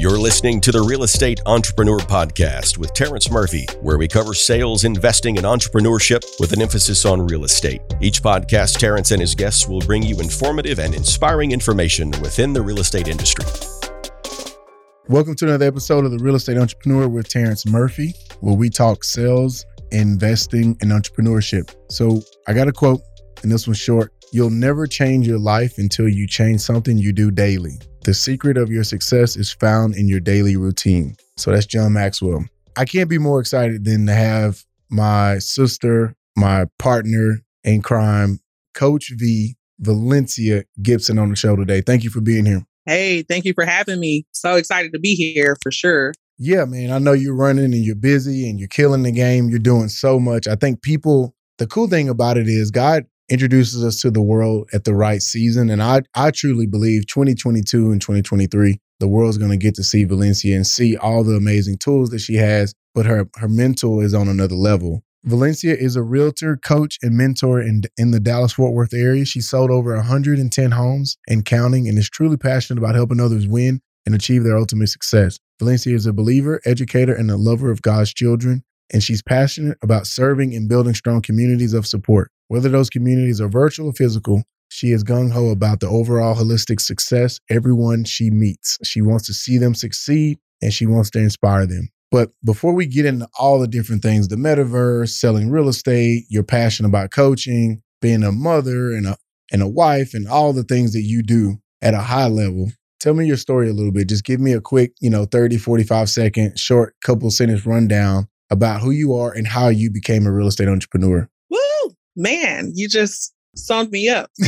You're listening to the Real Estate Entrepreneur Podcast with Terrence Murphy, where we cover sales, investing, and entrepreneurship with an emphasis on real estate. Each podcast, Terrence and his guests will bring you informative and inspiring information within the real estate industry. Welcome to another episode of the Real Estate Entrepreneur with Terrence Murphy, where we talk sales, investing, and entrepreneurship. So I got a quote, and this one's short. You'll never change your life until you change something you do daily. The secret of your success is found in your daily routine. So that's John Maxwell. I can't be more excited than to have my sister, my partner in crime, Coach V, Valencia Gibson on the show today. Thank you for being here. Hey, thank you for having me. So excited to be here for sure. Yeah, man. I know you're running and you're busy and you're killing the game. You're doing so much. I think people, the cool thing about it is God introduces us to the world at the right season. And I, I truly believe 2022 and 2023, the world's going to get to see Valencia and see all the amazing tools that she has, but her, her mental is on another level. Valencia is a realtor, coach, and mentor in, in the Dallas Fort Worth area. She sold over 110 homes and counting and is truly passionate about helping others win and achieve their ultimate success. Valencia is a believer, educator, and a lover of God's children, and she's passionate about serving and building strong communities of support. Whether those communities are virtual or physical, she is gung ho about the overall holistic success everyone she meets. She wants to see them succeed and she wants to inspire them. But before we get into all the different things the metaverse, selling real estate, your passion about coaching, being a mother and a and a wife and all the things that you do at a high level. Tell me your story a little bit. Just give me a quick, you know, 30, 45 second short couple sentence rundown about who you are and how you became a real estate entrepreneur Woo, man, you just summed me up.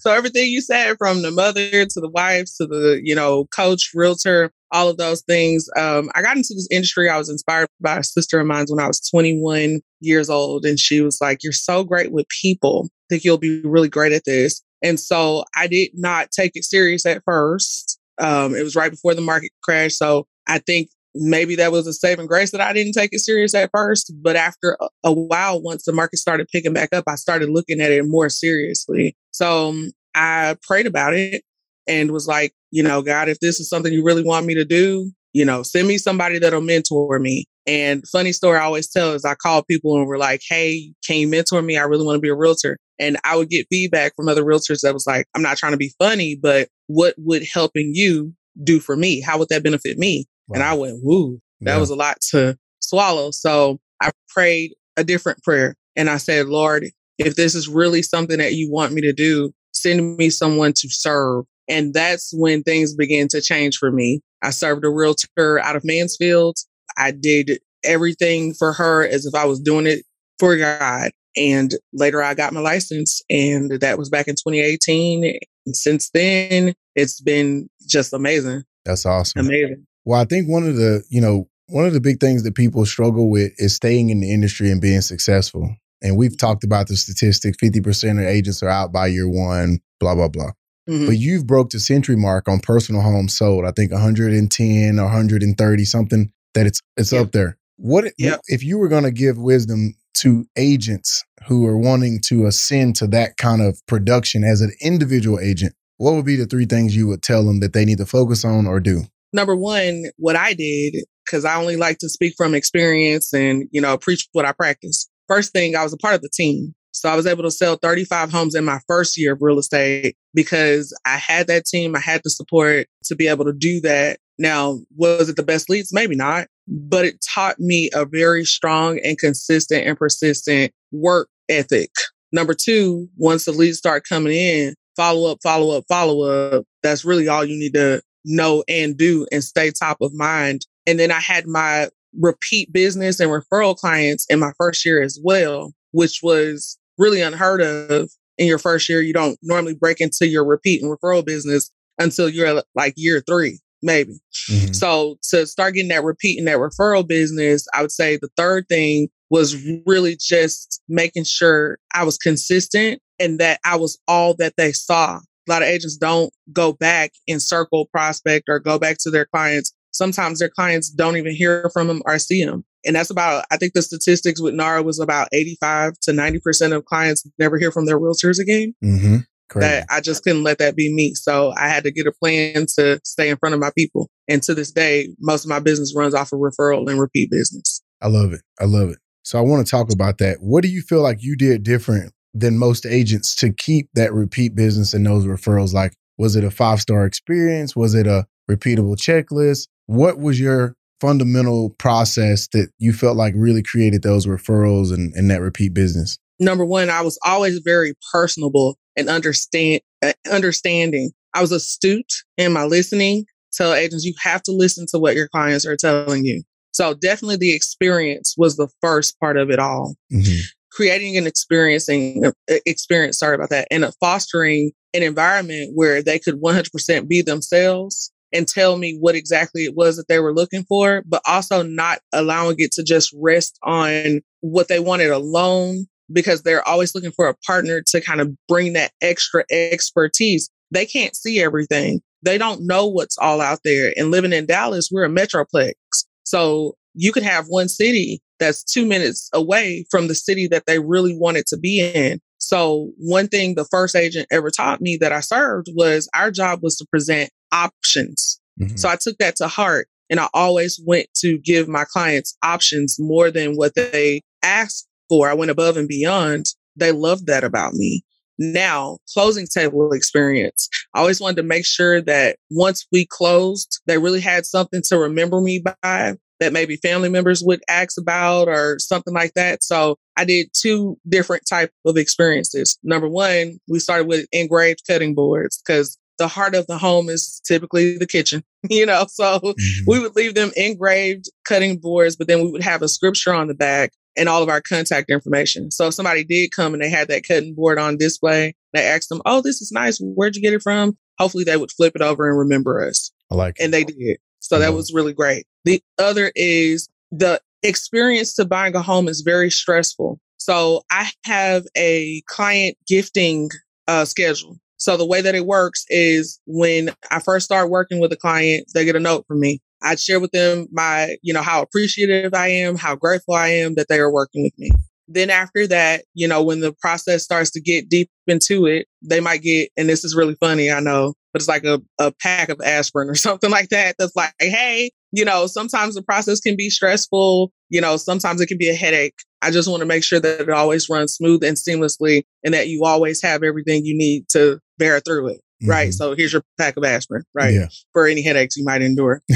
so everything you said from the mother to the wife to the, you know, coach, realtor, all of those things. Um, I got into this industry. I was inspired by a sister of mine when I was 21 years old. And she was like, You're so great with people. I think you'll be really great at this. And so I did not take it serious at first. Um, it was right before the market crash. So I think maybe that was a saving grace that I didn't take it serious at first. But after a, while, once the market started picking back up, I started looking at it more seriously. So um, I prayed about it and was like, you know, God, if this is something you really want me to do, you know, send me somebody that'll mentor me. And funny story I always tell is I call people and we're like, hey, can you mentor me? I really want to be a realtor. And I would get feedback from other realtors that was like, I'm not trying to be funny, but what would helping you do for me? How would that benefit me? Wow. And I went, woo, that yeah. was a lot to swallow. So I prayed a different prayer and I said, Lord, if this is really something that you want me to do, send me someone to serve. And that's when things began to change for me. I served a realtor out of Mansfield. I did everything for her as if I was doing it for God. And later I got my license and that was back in 2018. And since then, it's been just amazing. That's awesome. Amazing. Well, I think one of the, you know, one of the big things that people struggle with is staying in the industry and being successful. And we've talked about the statistics 50% of agents are out by year one, blah, blah, blah. Mm-hmm. But you've broke the century mark on personal homes sold. I think 110 or 130, something that it's it's up there. What yep. if you were going to give wisdom to agents who are wanting to ascend to that kind of production as an individual agent? What would be the three things you would tell them that they need to focus on or do? Number one, what I did, because I only like to speak from experience and, you know, preach what I practice. First thing, I was a part of the team. So I was able to sell 35 homes in my first year of real estate because I had that team. I had the support to be able to do that. Now, was it the best leads? Maybe not, but it taught me a very strong and consistent and persistent work ethic. Number two, once the leads start coming in, follow up, follow up, follow up. That's really all you need to know and do and stay top of mind. And then I had my repeat business and referral clients in my first year as well, which was really unheard of in your first year. You don't normally break into your repeat and referral business until you're like year three, maybe. Mm-hmm. So to start getting that repeat and that referral business, I would say the third thing was really just making sure I was consistent and that I was all that they saw a lot of agents don't go back and circle prospect or go back to their clients. Sometimes their clients don't even hear from them or see them. And that's about, I think the statistics with NARA was about 85 to 90% of clients never hear from their realtors again. Mm-hmm. That I just couldn't let that be me. So I had to get a plan to stay in front of my people. And to this day, most of my business runs off of referral and repeat business. I love it. I love it. So I want to talk about that. What do you feel like you did different than most agents to keep that repeat business and those referrals? Like, was it a five star experience? Was it a repeatable checklist? What was your fundamental process that you felt like really created those referrals and, and that repeat business? Number one, I was always very personable and understand uh, understanding. I was astute in my listening. Tell agents you have to listen to what your clients are telling you. So definitely the experience was the first part of it all. Mm-hmm. Creating an experiencing uh, experience, sorry about that, and fostering an environment where they could 100% be themselves and tell me what exactly it was that they were looking for, but also not allowing it to just rest on what they wanted alone because they're always looking for a partner to kind of bring that extra expertise. They can't see everything. They don't know what's all out there. And living in Dallas, we're a metroplex. So you could have one city that's two minutes away from the city that they really wanted to be in. So one thing the first agent ever taught me that I served was our job was to present options. Mm-hmm. So I took that to heart and I always went to give my clients options more than what they asked for. I went above and beyond. They loved that about me. Now, closing table experience. I always wanted to make sure that once we closed, they really had something to remember me by that maybe family members would ask about or something like that. So I did two different type of experiences. Number one, we started with engraved cutting boards because the heart of the home is typically the kitchen, you know. So mm-hmm. we would leave them engraved cutting boards, but then we would have a scripture on the back and all of our contact information. So if somebody did come and they had that cutting board on display, they asked them, Oh, this is nice. Where'd you get it from? Hopefully they would flip it over and remember us. I like it. And they did. So that was really great. The other is the experience to buying a home is very stressful. So I have a client gifting uh, schedule. So the way that it works is when I first start working with a client, they get a note from me. I share with them my, you know, how appreciative I am, how grateful I am that they are working with me. Then after that, you know, when the process starts to get deep into it, they might get, and this is really funny, I know, but it's like a, a pack of aspirin or something like that. That's like, hey, you know, sometimes the process can be stressful. You know, sometimes it can be a headache. I just want to make sure that it always runs smooth and seamlessly and that you always have everything you need to bear through it. Mm-hmm. Right. So here's your pack of aspirin, right? Yeah. For any headaches you might endure.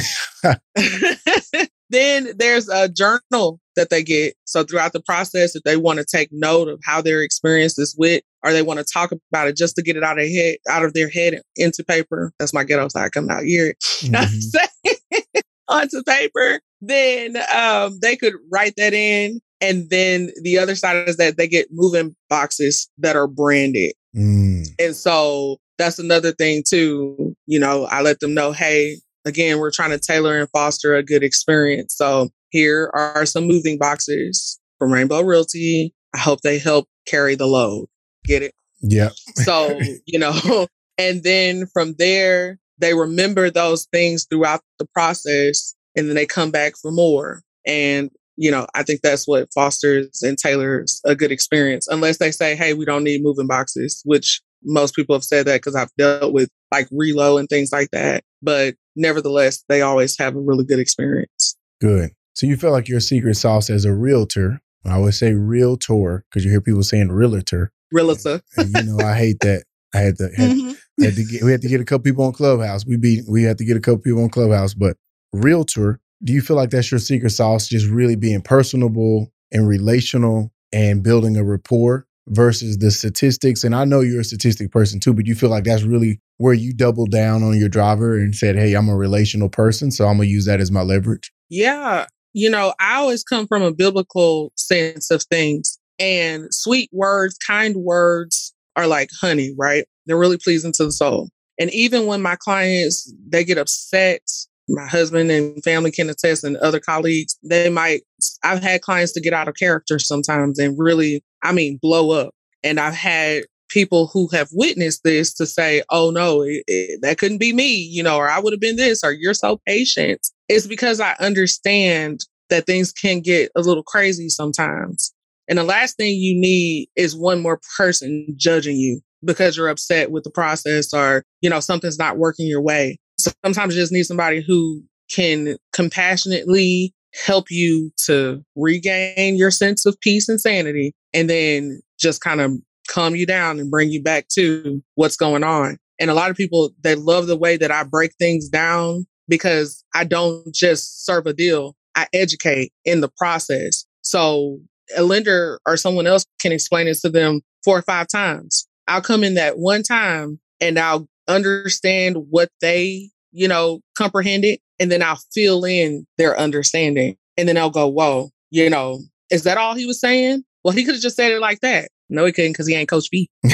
then there's a journal that they get. So throughout the process, if they want to take note of how their experience is with, or they want to talk about it just to get it out of head, out of their head into paper. That's my ghetto side coming out here. Mm-hmm. onto paper, then um, they could write that in. And then the other side is that they get moving boxes that are branded. Mm. And so that's another thing too. You know, I let them know, hey, again, we're trying to tailor and foster a good experience. So here are some moving boxes from Rainbow Realty. I hope they help carry the load. Get it? Yeah. so, you know, and then from there, they remember those things throughout the process and then they come back for more. And, you know, I think that's what fosters and tailors a good experience, unless they say, hey, we don't need moving boxes, which most people have said that because I've dealt with like relo and things like that. But nevertheless, they always have a really good experience. Good. So you feel like your secret sauce as a realtor. I always say realtor because you hear people saying realtor. Realtor. And, and, you know, I hate that. I had to, had, mm-hmm. had to get, we had to get a couple people on Clubhouse. We be, we had to get a couple people on Clubhouse, but realtor, do you feel like that's your secret sauce? Just really being personable and relational and building a rapport versus the statistics. And I know you're a statistic person too, but you feel like that's really where you double down on your driver and said, Hey, I'm a relational person. So I'm going to use that as my leverage. Yeah. You know, I always come from a biblical sense of things and sweet words, kind words are like honey, right? They're really pleasing to the soul. And even when my clients, they get upset, my husband and family can attest and other colleagues, they might, I've had clients to get out of character sometimes and really, I mean, blow up. And I've had people who have witnessed this to say, oh no, it, it, that couldn't be me, you know, or I would have been this, or you're so patient. It's because I understand that things can get a little crazy sometimes. And the last thing you need is one more person judging you because you're upset with the process or, you know, something's not working your way. So sometimes you just need somebody who can compassionately help you to regain your sense of peace and sanity and then just kind of calm you down and bring you back to what's going on. And a lot of people, they love the way that I break things down because I don't just serve a deal. I educate in the process. So a lender or someone else can explain it to them four or five times. I'll come in that one time and I'll understand what they, you know, comprehended. And then I'll fill in their understanding. And then I'll go, whoa, you know, is that all he was saying? Well, he could have just said it like that. No, he couldn't because he ain't Coach V.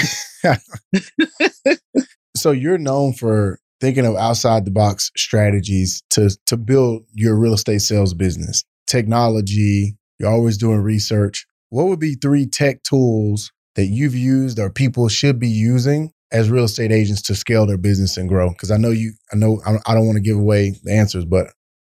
so you're known for thinking of outside the box strategies to to build your real estate sales business. Technology, you're always doing research. What would be three tech tools that you've used or people should be using as real estate agents to scale their business and grow? Because I know you, I know I don't want to give away the answers, but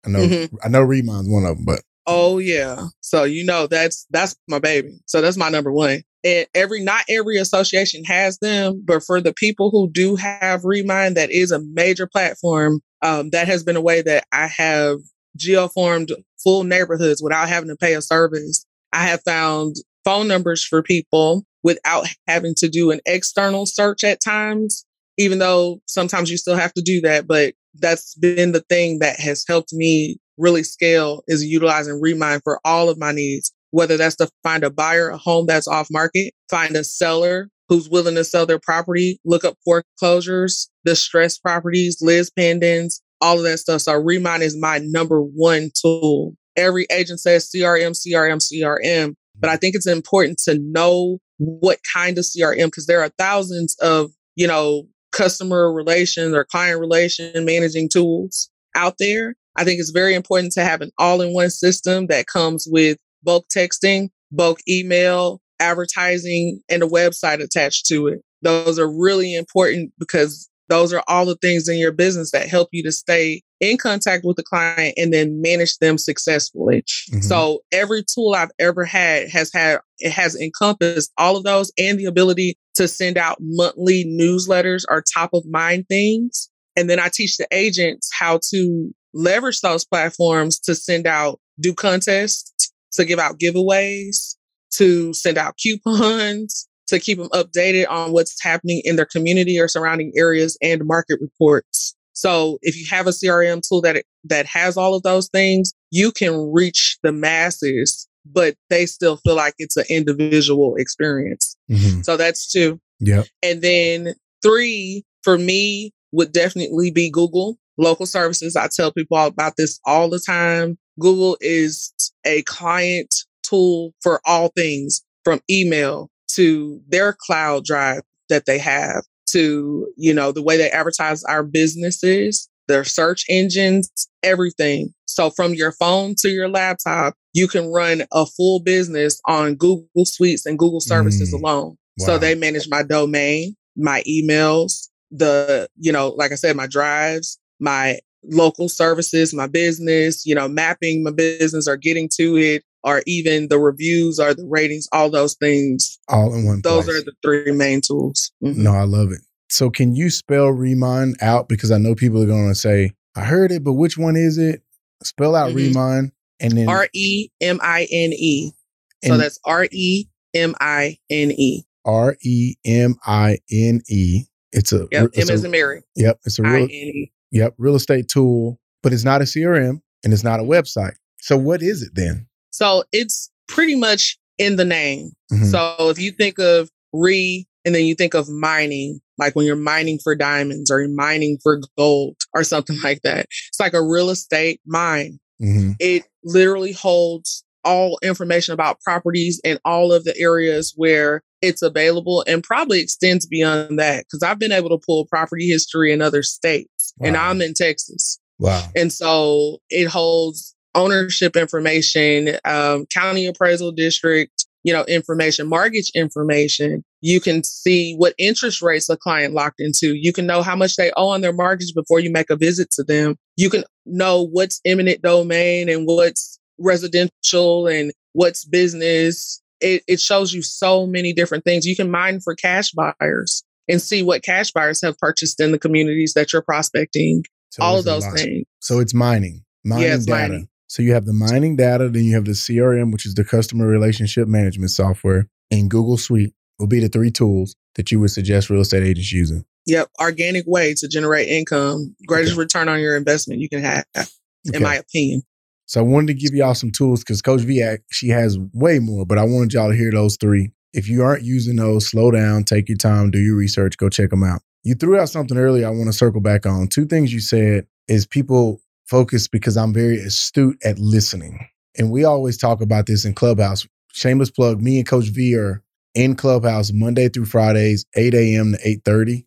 I know mm-hmm. I know Remine's one of them. But oh yeah, so you know that's that's my baby. So that's my number one. And every not every association has them, but for the people who do have Remine, that is a major platform. Um, that has been a way that I have geofarmed full neighborhoods without having to pay a service. I have found phone numbers for people without having to do an external search at times, even though sometimes you still have to do that. But that's been the thing that has helped me really scale is utilizing Remine for all of my needs, whether that's to find a buyer, a home that's off market, find a seller who's willing to sell their property, look up foreclosures, distressed properties, lis pendens, all of that stuff. So Remine is my number one tool. Every agent says CRM, CRM, CRM, but I mm-hmm. think it's important to know what kind of CRM because there are thousands of, you know, customer relations or client relation managing tools out there. I think it's very important to have an all in one system that comes with bulk texting, bulk email, advertising, and a website attached to it. Those are really important because those are all the things in your business that help you to stay in contact with the client and then manage them successfully. Mm-hmm. So every tool I've ever had has had it has encompassed all of those and the ability to send out monthly newsletters or top of mind things. And then I teach the agents how to leverage those platforms to send out do contests, to give out giveaways, to send out coupons, to keep them updated on what's happening in their community or surrounding areas and market reports. So if you have a CRM tool that that has all of those things, you can reach the masses, but they still feel like it's an individual experience. Mm-hmm. So that's two. Yeah. And then three for me would definitely be Google local services. I tell people about this all the time. Google is a client tool for all things from email to their cloud drive that they have to, you know, the way they advertise our businesses, their search engines, everything. So from your phone to your laptop, you can run a full business on Google Suites and Google services mm. alone. Wow. So they manage my domain, my emails, the, you know, like I said, my drives, my local services, my business, you know, mapping my business or getting to it, or even the reviews or the ratings, all those things. All in one Those place. are the three main tools. Mm-hmm. No, I love it. So can you spell Remine out? Because I know people are going to say, I heard it, but which one is it? Spell out mm-hmm. Remine and then R E M I N E. So that's R E M I N E. R E M I N E. It's a yep, it's M as in Mary. Yep, it's a real, Yep, real estate tool, but it's not a CRM and it's not a website. So what is it then? So it's pretty much in the name. Mm-hmm. So if you think of re and then you think of mining, like when you're mining for diamonds or you're mining for gold or something like that, it's like a real estate mine. Mm-hmm. It literally holds all information about properties in all of the areas where it's available and probably extends beyond that because I've been able to pull property history in other states wow. and I'm in Texas. Wow. And so it holds ownership information, um, county appraisal district, you know, information, mortgage information. You can see what interest rates a client locked into. You can know how much they owe on their mortgage before you make a visit to them. You can know what's eminent domain and what's residential and what's business. It, it shows you so many different things. You can mine for cash buyers. and see what cash buyers have purchased in the communities that you're prospecting. So all of those things. So it's mining, mining yeah, it's data. Mining. So you have the mining data, then you have the CRM, which is the customer relationship management software, and Google Suite will be the three tools that you would suggest real estate agents using. Yep, organic way to generate income, greatest okay. return on your investment you can have, in okay. my opinion. So I wanted to give y'all some tools because Coach V, she has way more, but I wanted y'all to hear those three. If you aren't using those, slow down, take your time, do your research, go check them out. You threw out something earlier I want to circle back on. Two things you said is people focus because I'm very astute at listening. And we always talk about this in Clubhouse. Shameless plug, me and Coach V are in Clubhouse Monday through Fridays, 8 a.m. to 8.30.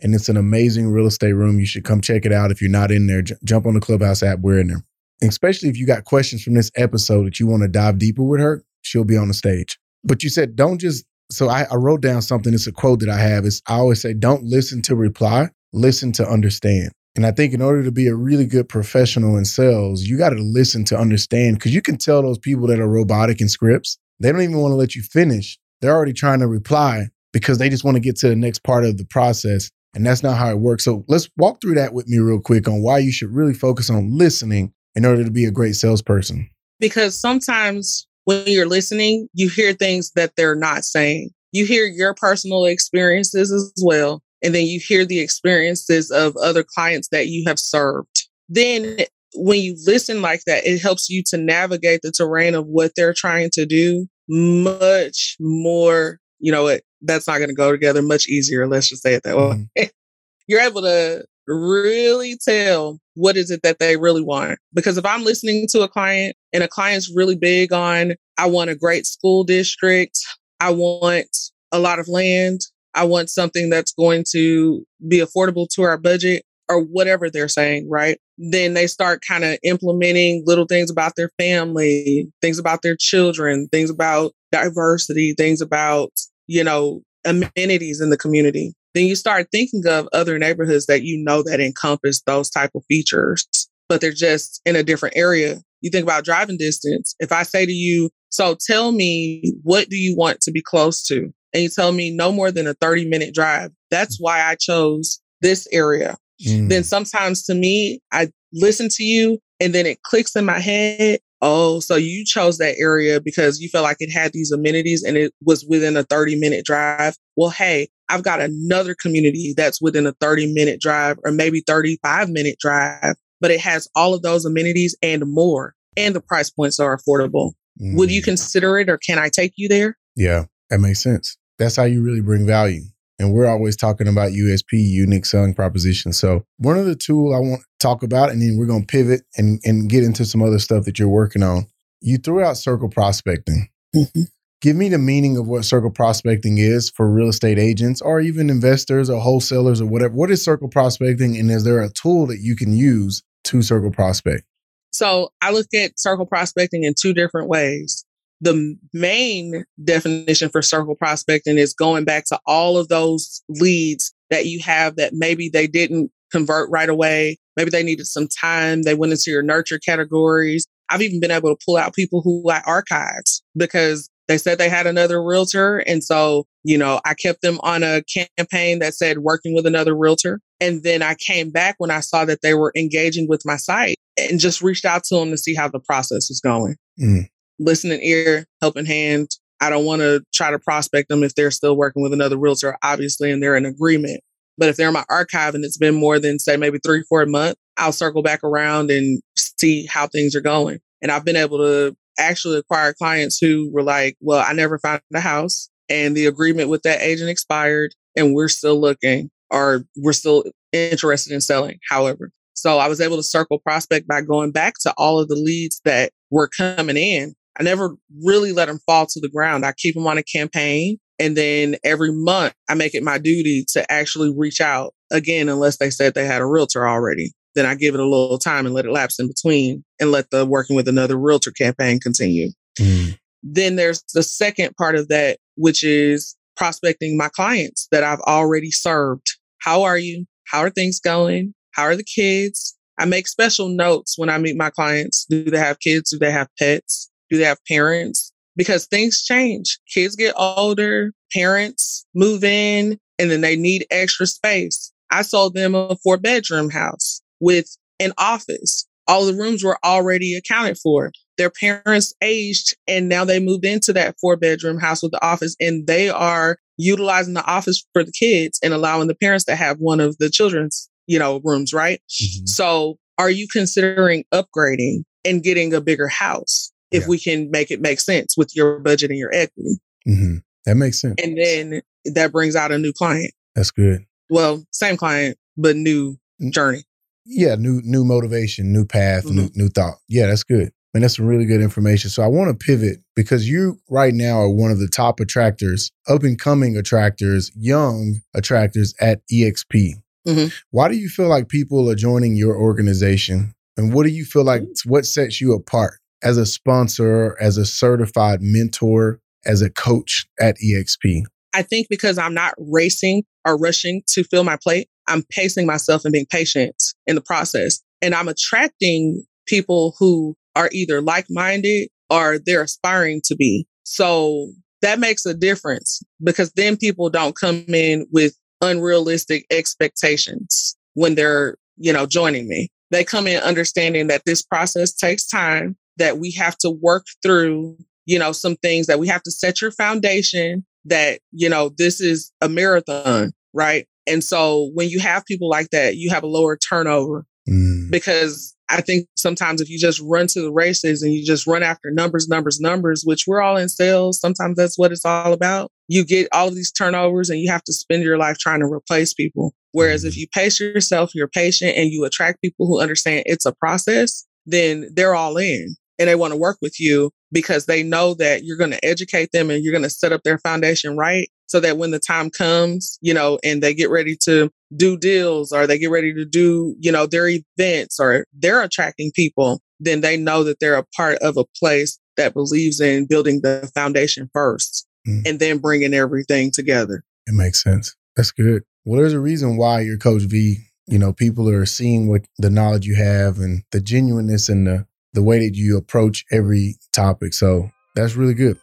And it's an amazing real estate room. You should come check it out. If you're not in there, j- jump on the Clubhouse app. We're in there especially if you got questions from this episode that you want to dive deeper with her, she'll be on the stage. But you said, don't just, so I, I wrote down something. It's a quote that I have. Is I always say, don't listen to reply, listen to understand. And I think in order to be a really good professional in sales, you got to listen to understand because you can tell those people that are robotic in scripts, they don't even want to let you finish. They're already trying to reply because they just want to get to the next part of the process. And that's not how it works. So let's walk through that with me real quick on why you should really focus on listening in order to be a great salesperson? Because sometimes when you're listening, you hear things that they're not saying. You hear your personal experiences as well. And then you hear the experiences of other clients that you have served. Then when you listen like that, it helps you to navigate the terrain of what they're trying to do much more, you know, it, that's not going to go together much easier. Let's just say it that way. Mm-hmm. You're able to really tell what is it that they really want. Because if I'm listening to a client and a client's really big on, I want a great school district, I want a lot of land, I want something that's going to be affordable to our budget or whatever they're saying, right? Then they start kind of implementing little things about their family, things about their children, things about diversity, things about, you know, amenities in the community then you start thinking of other neighborhoods that you know that encompass those type of features, but they're just in a different area. You think about driving distance. If I say to you, so tell me, what do you want to be close to? And you tell me no more than a 30 minute drive. That's why I chose this area. Mm. Then sometimes to me, I listen to you and then it clicks in my head. Oh, so you chose that area because you felt like it had these amenities and it was within a 30 minute drive. Well, hey, I've got another community that's within a 30 minute drive or maybe 35 minute drive, but it has all of those amenities and more. And the price points are affordable. Mm. Would you mm. consider it or can I take you there? Yeah, that makes sense. That's how you really bring value. And we're always talking about USP, unique selling proposition. So one of the tool I want to talk about, and then we're going to pivot and, and get into some other stuff that you're working on. You threw out circle prospecting. Mm-hmm. Give me the meaning of what circle prospecting is for real estate agents or even investors or wholesalers or whatever. What is circle prospecting? And is there a tool that you can use to circle prospect? So I look at circle prospecting in two different ways. The main definition for circle prospecting is going back to all of those leads that you have that maybe they didn't convert right away. Maybe they needed some time. They went into your nurture categories. I've even been able to pull out people who I archived because they said they had another realtor. And so, you know, I kept them on a campaign that said working with another realtor. And then I came back when I saw that they were engaging with my site and just reached out to them to see how the process was going. Mm. Listening ear, helping hand. I don't want to try to prospect them if they're still working with another realtor, obviously, and they're in agreement. But if they're in my archive and it's been more than, say, maybe three, four months, I'll circle back around and see how things are going. And I've been able to actually acquire clients who were like, well, I never found a house and the agreement with that agent expired and we're still looking or we're still interested in selling. However, so I was able to circle prospect by going back to all of the leads that were coming in. I never really let them fall to the ground. I keep them on a campaign. And then every month I make it my duty to actually reach out again, unless they said they had a realtor already then I give it a little time and let it lapse in between and let the working with another realtor campaign continue. Mm. Then there's the second part of that, which is prospecting my clients that I've already served. How are you? How are things going? How are the kids? I make special notes when I meet my clients. Do they have kids? Do they have pets? Do they have parents? Because things change. Kids get older, parents move in, and then they need extra space. I sold them a four bedroom house with an office. All the rooms were already accounted for. Their parents aged and now they moved into that four bedroom house with the office and they are utilizing the office for the kids and allowing the parents to have one of the children's, you know, rooms, right? Mm-hmm. So are you considering upgrading and getting a bigger house if yeah. we can make it make sense with your budget and your equity? Mm-hmm. That makes sense. And then that brings out a new client. That's good. Well, same client, but new journey. Yeah, new new motivation, new path, mm-hmm. new new thought. Yeah, that's good. And that's some really good information. So I want to pivot because you right now are one of the top attractors, up and coming attractors, young attractors at EXP. Mm-hmm. Why do you feel like people are joining your organization? And what do you feel like, what sets you apart as a sponsor, as a certified mentor, as a coach at EXP? I think because I'm not racing or rushing to fill my plate, I'm pacing myself and being patient in the process. And I'm attracting people who are either like minded or they're aspiring to be. So that makes a difference because then people don't come in with unrealistic expectations when they're, you know, joining me. They come in understanding that this process takes time, that we have to work through, you know, some things that we have to set your foundation that, you know, this is a marathon, right? And so when you have people like that, you have a lower turnover mm. because I think sometimes if you just run to the races and you just run after numbers, numbers, numbers, which we're all in sales, sometimes that's what it's all about. You get all of these turnovers and you have to spend your life trying to replace people. Whereas if mm-hmm. you pace yourself, you're patient and you attract people who understand it's a process, then they're all in and they want to work with you because they know that you're going to educate them and you're going to set up their foundation right so that when the time comes, you know, and they get ready to do deals or they get ready to do, you know, their events or they're attracting people, then they know that they're a part of a place that believes in building the foundation first mm. and then bringing everything together. It makes sense. That's good. Well, there's a reason why you're Coach V. You know, people are seeing what the knowledge you have and the genuineness and the the way that you approach every topic. So that's really good.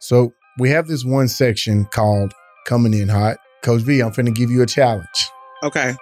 So we have this one section called Coming In Hot. Coach V, I'm finna give you a challenge. Okay.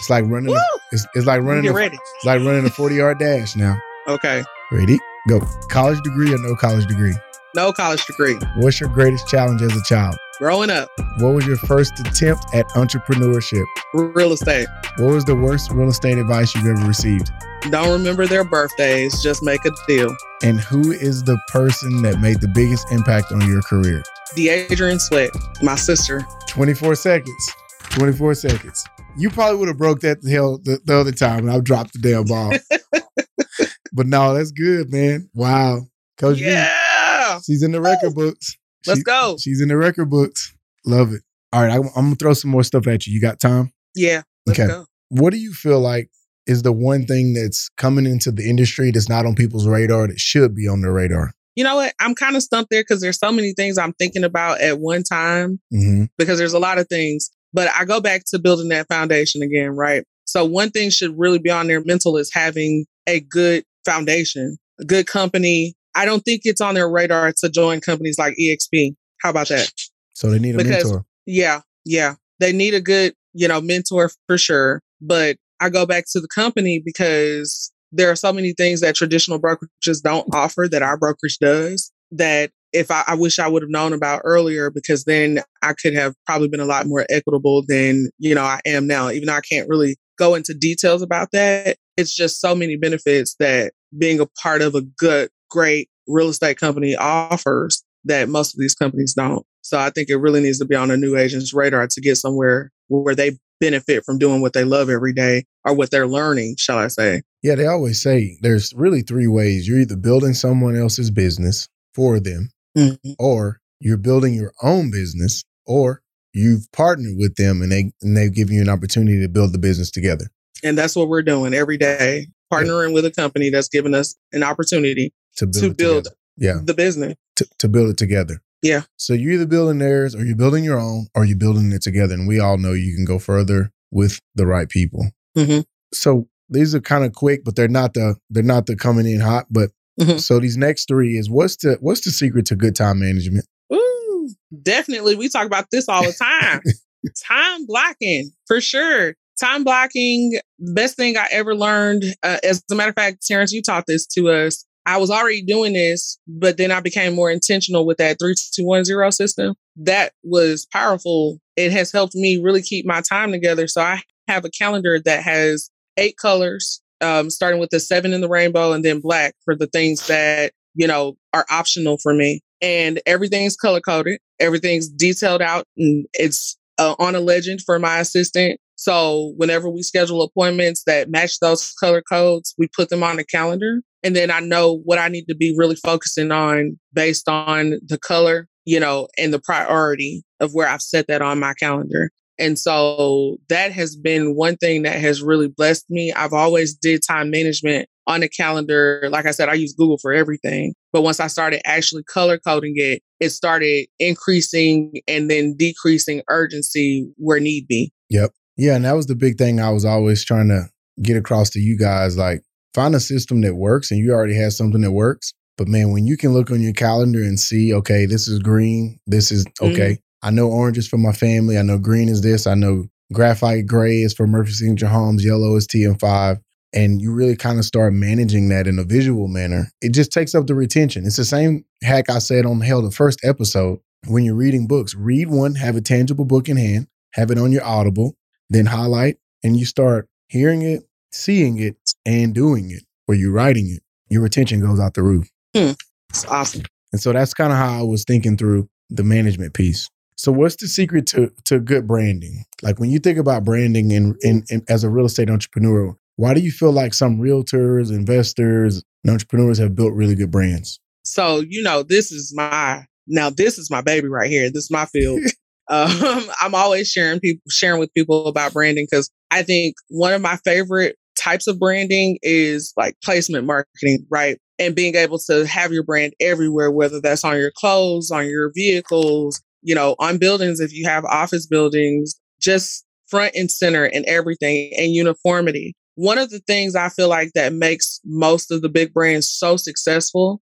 It's like running. A, it's, it's like running. Get a, ready. It's like running a 40 yard dash now. Okay. Ready? Go. College degree or no college degree? No college degree. What's your greatest challenge as a child? Growing up. What was your first attempt at entrepreneurship? Real estate. What was the worst real estate advice you've ever received? Don't remember their birthdays, just make a deal. And who is the person that made the biggest impact on your career? The Adrian Sweat, my sister. 24 seconds. 24 seconds. You probably would have broke that the hell the, the other time and I dropped the damn ball. but no, that's good, man. Wow. Coach yeah. V, she's in the record books. Let's she, go. She's in the record books. Love it. All right, I, am gonna throw some more stuff at you. You got time? Yeah. okay. Go. What do you feel like is the one thing that's coming into the industry that's not on people's radar that should be on their radar? You know what? I'm kind of stumped there because there's so many things I'm thinking about at one time mm-hmm. because there's a lot of things. But I go back to building that foundation again, right? So one thing should really be on their mental is having a good foundation, a good company, I don't think it's on their radar to join companies like EXP. How about that? So they need a because, mentor. Yeah, yeah. They need a good, you know, mentor for sure. But I go back to the company because there are so many things that traditional brokerages don't offer that our brokerage does that if I, I, wish I would have known about earlier because then I could have probably been a lot more equitable than, you know, I am now. Even though I can't really go into details about that, it's just so many benefits that being a part of a good great real estate company offers that most of these companies don't. So I think it really needs to be on a new agent's radar to get somewhere where they benefit from doing what they love every day or what they're learning, shall I say. Yeah, they always say there's really three ways. You're either building someone else's business for them, mm-hmm. or you're building your own business, or you've partnered with them and they and they've given you an opportunity to build the business together. And that's what we're doing every day, partnering yeah. with a company that's given us an opportunity to build, to build yeah. the business. To, to build it together. Yeah. So you're either building theirs or you're building your own or you're building it together. And we all know you can go further with the right people. Mm-hmm. So these are kind of quick, but they're not the they're not the coming in hot. But mm-hmm. so these next three is what's the what's the secret to good time management? Ooh, Definitely. We talk about this all the time. time blocking, for sure. Time blocking, best thing I ever learned. Uh, as a matter of fact, Terrence, you taught this to us. I was already doing this, but then I became more intentional with that 3210 system. That was powerful. It has helped me really keep my time together. So I have a calendar that has eight colors, um, starting with the seven in the rainbow and then black for the things that, you know, are optional for me. And everything's color coded, everything's detailed out, and it's uh, on a legend for my assistant. So whenever we schedule appointments that match those color codes, we put them on the calendar. And then I know what I need to be really focusing on based on the color, you know, and the priority of where I've set that on my calendar. And so that has been one thing that has really blessed me. I've always did time management on a calendar. Like I said, I use Google for everything. But once I started actually color coding it, it started increasing and then decreasing urgency where need be. Yep. Yeah. And that was the big thing I was always trying to get across to you guys. Like, find a system that works and you already have something that works. But man, when you can look on your calendar and see, okay, this is green, this is okay. Mm-hmm. I know orange is for my family. I know green is this. I know graphite gray is for Murphy Signature Homes. Yellow is TM5. And you really kind of start managing that in a visual manner. It just takes up the retention. It's the same hack I said on hell the first episode. When you're reading books, read one, have a tangible book in hand, have it on your Audible, then highlight, and you start hearing it, seeing it, and doing it, or you're writing it. Your retention goes out the roof. It's awesome. And so that's kind of how I was thinking through the management piece. So what's the secret to to good branding? Like when you think about branding and in, in, as a real estate entrepreneur, why do you feel like some realtors, investors, and entrepreneurs have built really good brands? So, you know, this is my now this is my baby right here. This is my field. um, I'm always sharing people sharing with people about branding because I think one of my favorite types of branding is like placement marketing, right? And being able to have your brand everywhere, whether that's on your clothes, on your vehicles, you know, on buildings, if you have office buildings, just front and center and everything and uniformity. One of the things I feel like that makes most of the big brands so successful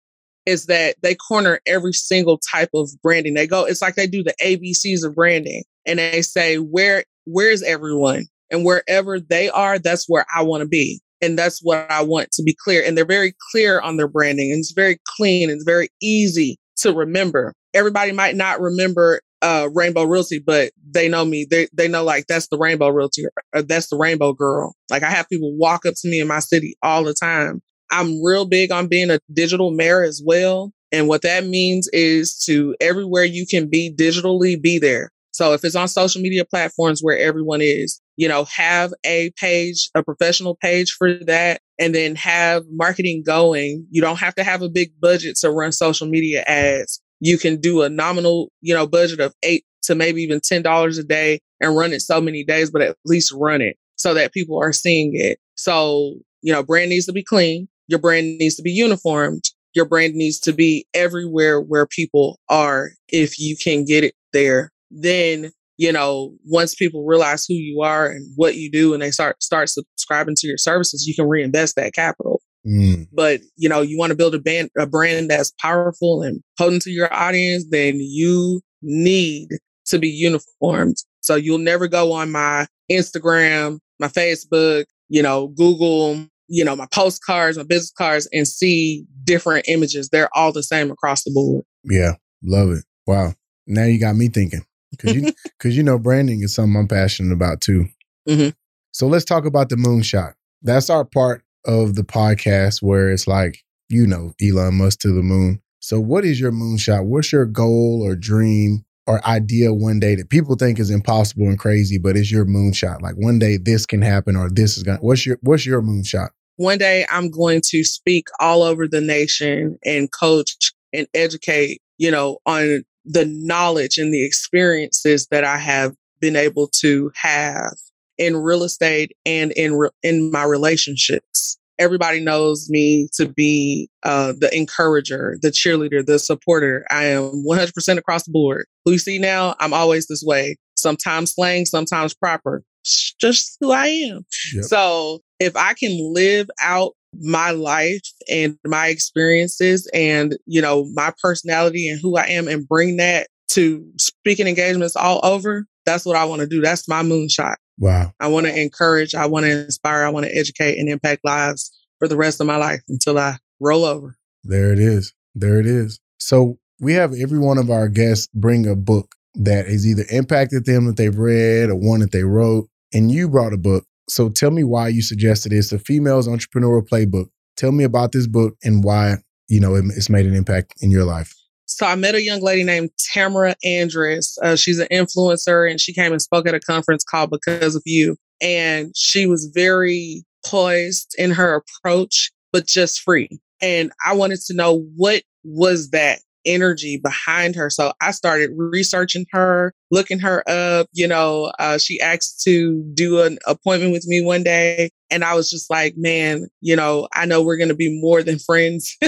is that they corner every single type of branding. They go, it's like they do the ABCs of branding and they say, where, where's everyone? And wherever they are, that's where I want to be. And that's what I want to be clear. And they're very clear on their branding. And it's very clean. It's very easy to remember. Everybody might not remember uh, Rainbow Realty, but they know me. They they know like that's the Rainbow Realty. Or that's the Rainbow Girl. Like I have people walk up to me in my city all the time. I'm real big on being a digital mayor as well. And what that means is to everywhere you can be digitally, be there. So if it's on social media platforms where everyone is, you know, have a page, a professional page for that, and then have marketing going. You don't have to have a big budget to run social media ads. You can do a nominal, you know, budget of eight to maybe even $10 a day and run it so many days, but at least run it so that people are seeing it. So, you know, brand needs to be clean. Your brand needs to be uniformed. Your brand needs to be everywhere where people are. If you can get it there, then you know, once people realize who you are and what you do and they start start subscribing to your services, you can reinvest that capital. Mm. But you know, you want to build a band a brand that's powerful and potent to your audience, then you need to be uniformed. So you'll never go on my Instagram, my Facebook, you know, Google, you know, my postcards, my business cards and see different images. They're all the same across the board. Yeah. Love it. Wow. Now you got me thinking because you because you know branding is something I'm passionate about too. Mm-hmm. So let's talk about the moonshot. That's our part of the podcast where it's like you know Elon Musk to the moon. So what is your moonshot? What's your goal or dream or idea one day that people think is impossible and crazy, but it's your moonshot? Like one day this can happen or this is gonna. What's your What's your moonshot? One day I'm going to speak all over the nation and coach and educate, you know, on the knowledge and the experiences that I have been able to have in real estate and in re- in my relationships. Everybody knows me to be uh, the encourager, the cheerleader, the supporter. I am 100% across the board. Who you see now, I'm always this way. Sometimes slang, sometimes proper. Just who I am. Yep. So if I can live out my life and my experiences and, you know, my personality and who I am and bring that to speaking engagements all over, that's what I want to do. That's my moonshot. Wow. I want to encourage, I want to inspire, I want to educate and impact lives for the rest of my life until I roll over. There it is. There it is. So we have every one of our guests bring a book that has either impacted them that they've read or one that they wrote. And you brought a book. So tell me why you suggested it's the Females Entrepreneurial Playbook. Tell me about this book and why, you know, it's made an impact in your life. So I met a young lady named Tamara Andress. Uh, she's an influencer and she came and spoke at a conference called Because of You. And she was very poised in her approach, but just free. And I wanted to know what was that energy behind her. So I started researching her, looking her up. You know, uh, she asked to do an appointment with me one day. And I was just like, man, you know, I know we're going to be more than friends.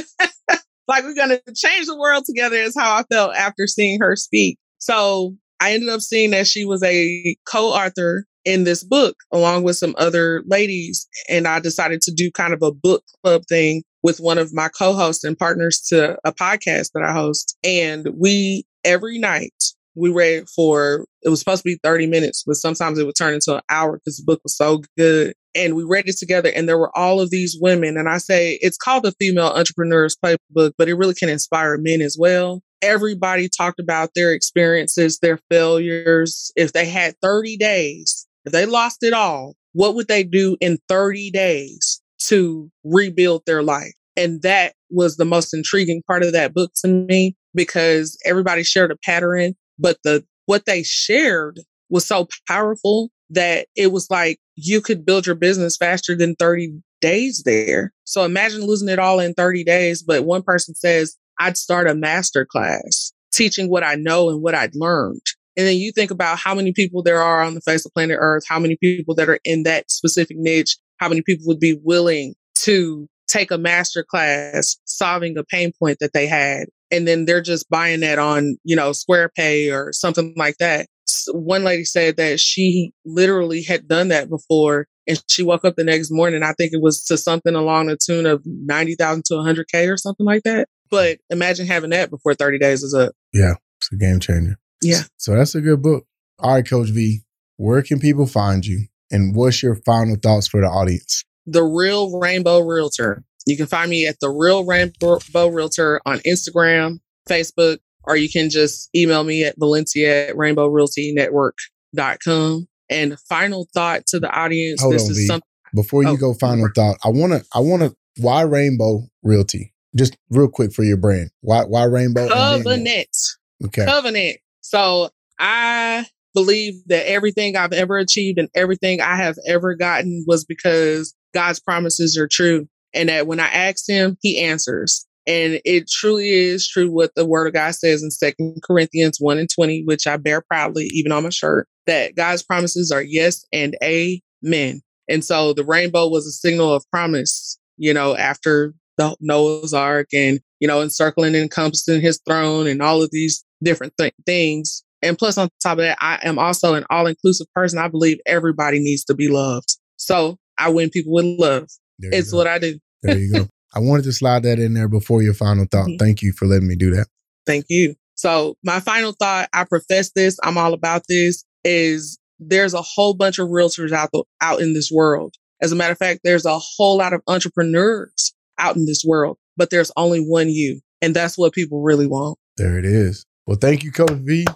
like we're going to change the world together is how I felt after seeing her speak. So I ended up seeing that she was a co-author in this book along with some other ladies. And I decided to do kind of a book club thing with one of my co-hosts and partners to a podcast that I host. And we every night we read for it was supposed to be 30 minutes, but sometimes it would turn into an hour because the book was so good. And we read it together and there were all of these women. And I say it's called the Female Entrepreneurs Playbook, but it really can inspire men as well. Everybody talked about their experiences, their failures. If they had 30 days, if they lost it all, what would they do in 30 days to rebuild their life? And that was the most intriguing part of that book to me because everybody shared a pattern, but the what they shared was so powerful that it was like you could build your business faster than 30 days there. So imagine losing it all in 30 days, but one person says, I'd start a master class teaching what I know and what I'd learned. And then you think about how many people there are on the face of planet Earth, how many people that are in that specific niche, how many people would be willing to take a master class solving a pain point that they had. And then they're just buying that on, you know, Square Pay or something like that. One lady said that she literally had done that before and she woke up the next morning. I think it was to something along the tune of 90,000 to 100K or something like that. But imagine having that before 30 days is up. Yeah, it's a game changer. Yeah. So that's a good book. All right, Coach V, where can people find you? And what's your final thoughts for the audience? The Real Rainbow Realtor. You can find me at The Real Rainbow Realtor on Instagram, Facebook, or you can just email me at Valencia at rainbowrealtynetwork.com. And final thought to the audience. Hold this on, is V. something. Before you Oh, go, final thought. I wanna, I wanna. Why Rainbow Realty? Just real quick for your brand. Why, why Rainbow? Covenant. Okay. Covenant. So I believe that everything I've ever achieved and everything I have ever gotten was because God's promises are true. And that when I ask him, he answers. And it truly is true what the word of God says in Second Corinthians 1 and 20, which I bear proudly, even on my shirt, that God's promises are yes and amen. And so the rainbow was a signal of promise, you know, after the Noah's Ark and, you know, encircling and encompassing his throne and all of these different th- things. And plus, on top of that, I am also an all inclusive person. I believe everybody needs to be loved. So I win people with love. There It's what I do. There you go. I wanted to slide that in there before your final thought. Mhm. Thank you for letting me do that. Thank you. So my final thought, I profess this, I'm all about this, is there's a whole bunch of realtors out the, out in this world. As a matter of fact, there's a whole lot of entrepreneurs out in this world, but there's only one you. And that's what people really want. There it is. Well, thank you, Coach V.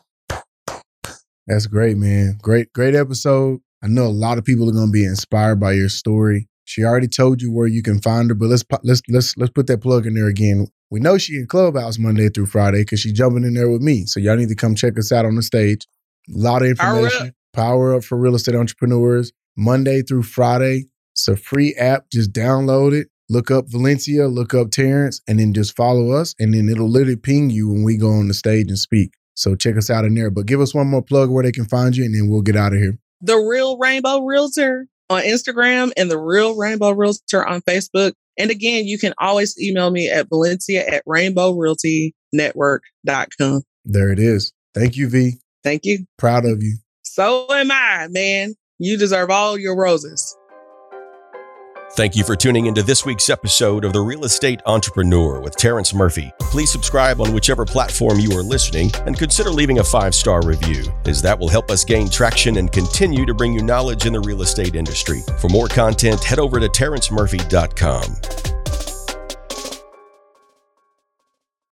That's great, man. Great, great episode. I know a lot of people are going to be inspired by your story. She already told you where you can find her, but let's let's let's let's put that plug in there again. We know she in Clubhouse Monday through Friday because she's jumping in there with me. So y'all need to come check us out on the stage. A lot of Power up. information. Power up for real estate entrepreneurs. Monday through Friday. It's a free app. Just download it. Look up Valencia, look up Terrence, and then just follow us. And then it'll literally ping you when we go on the stage and speak. So check us out in there. But give us one more plug where they can find you, and then we'll get out of here. The Real Rainbow Realtor on Instagram and The Real Rainbow Realtor on Facebook. And again, you can always email me at Valencia at rainbowrealtynetwork.com. There it is. Thank you, V. Thank you. Proud of you. So am I, man. You deserve all your roses. Thank you for tuning into this week's episode of The Real Estate Entrepreneur with Terrence Murphy. Please subscribe on whichever platform you are listening and consider leaving a five star review, as that will help us gain traction and continue to bring you knowledge in the real estate industry. For more content, head over to terrencemurphy.com.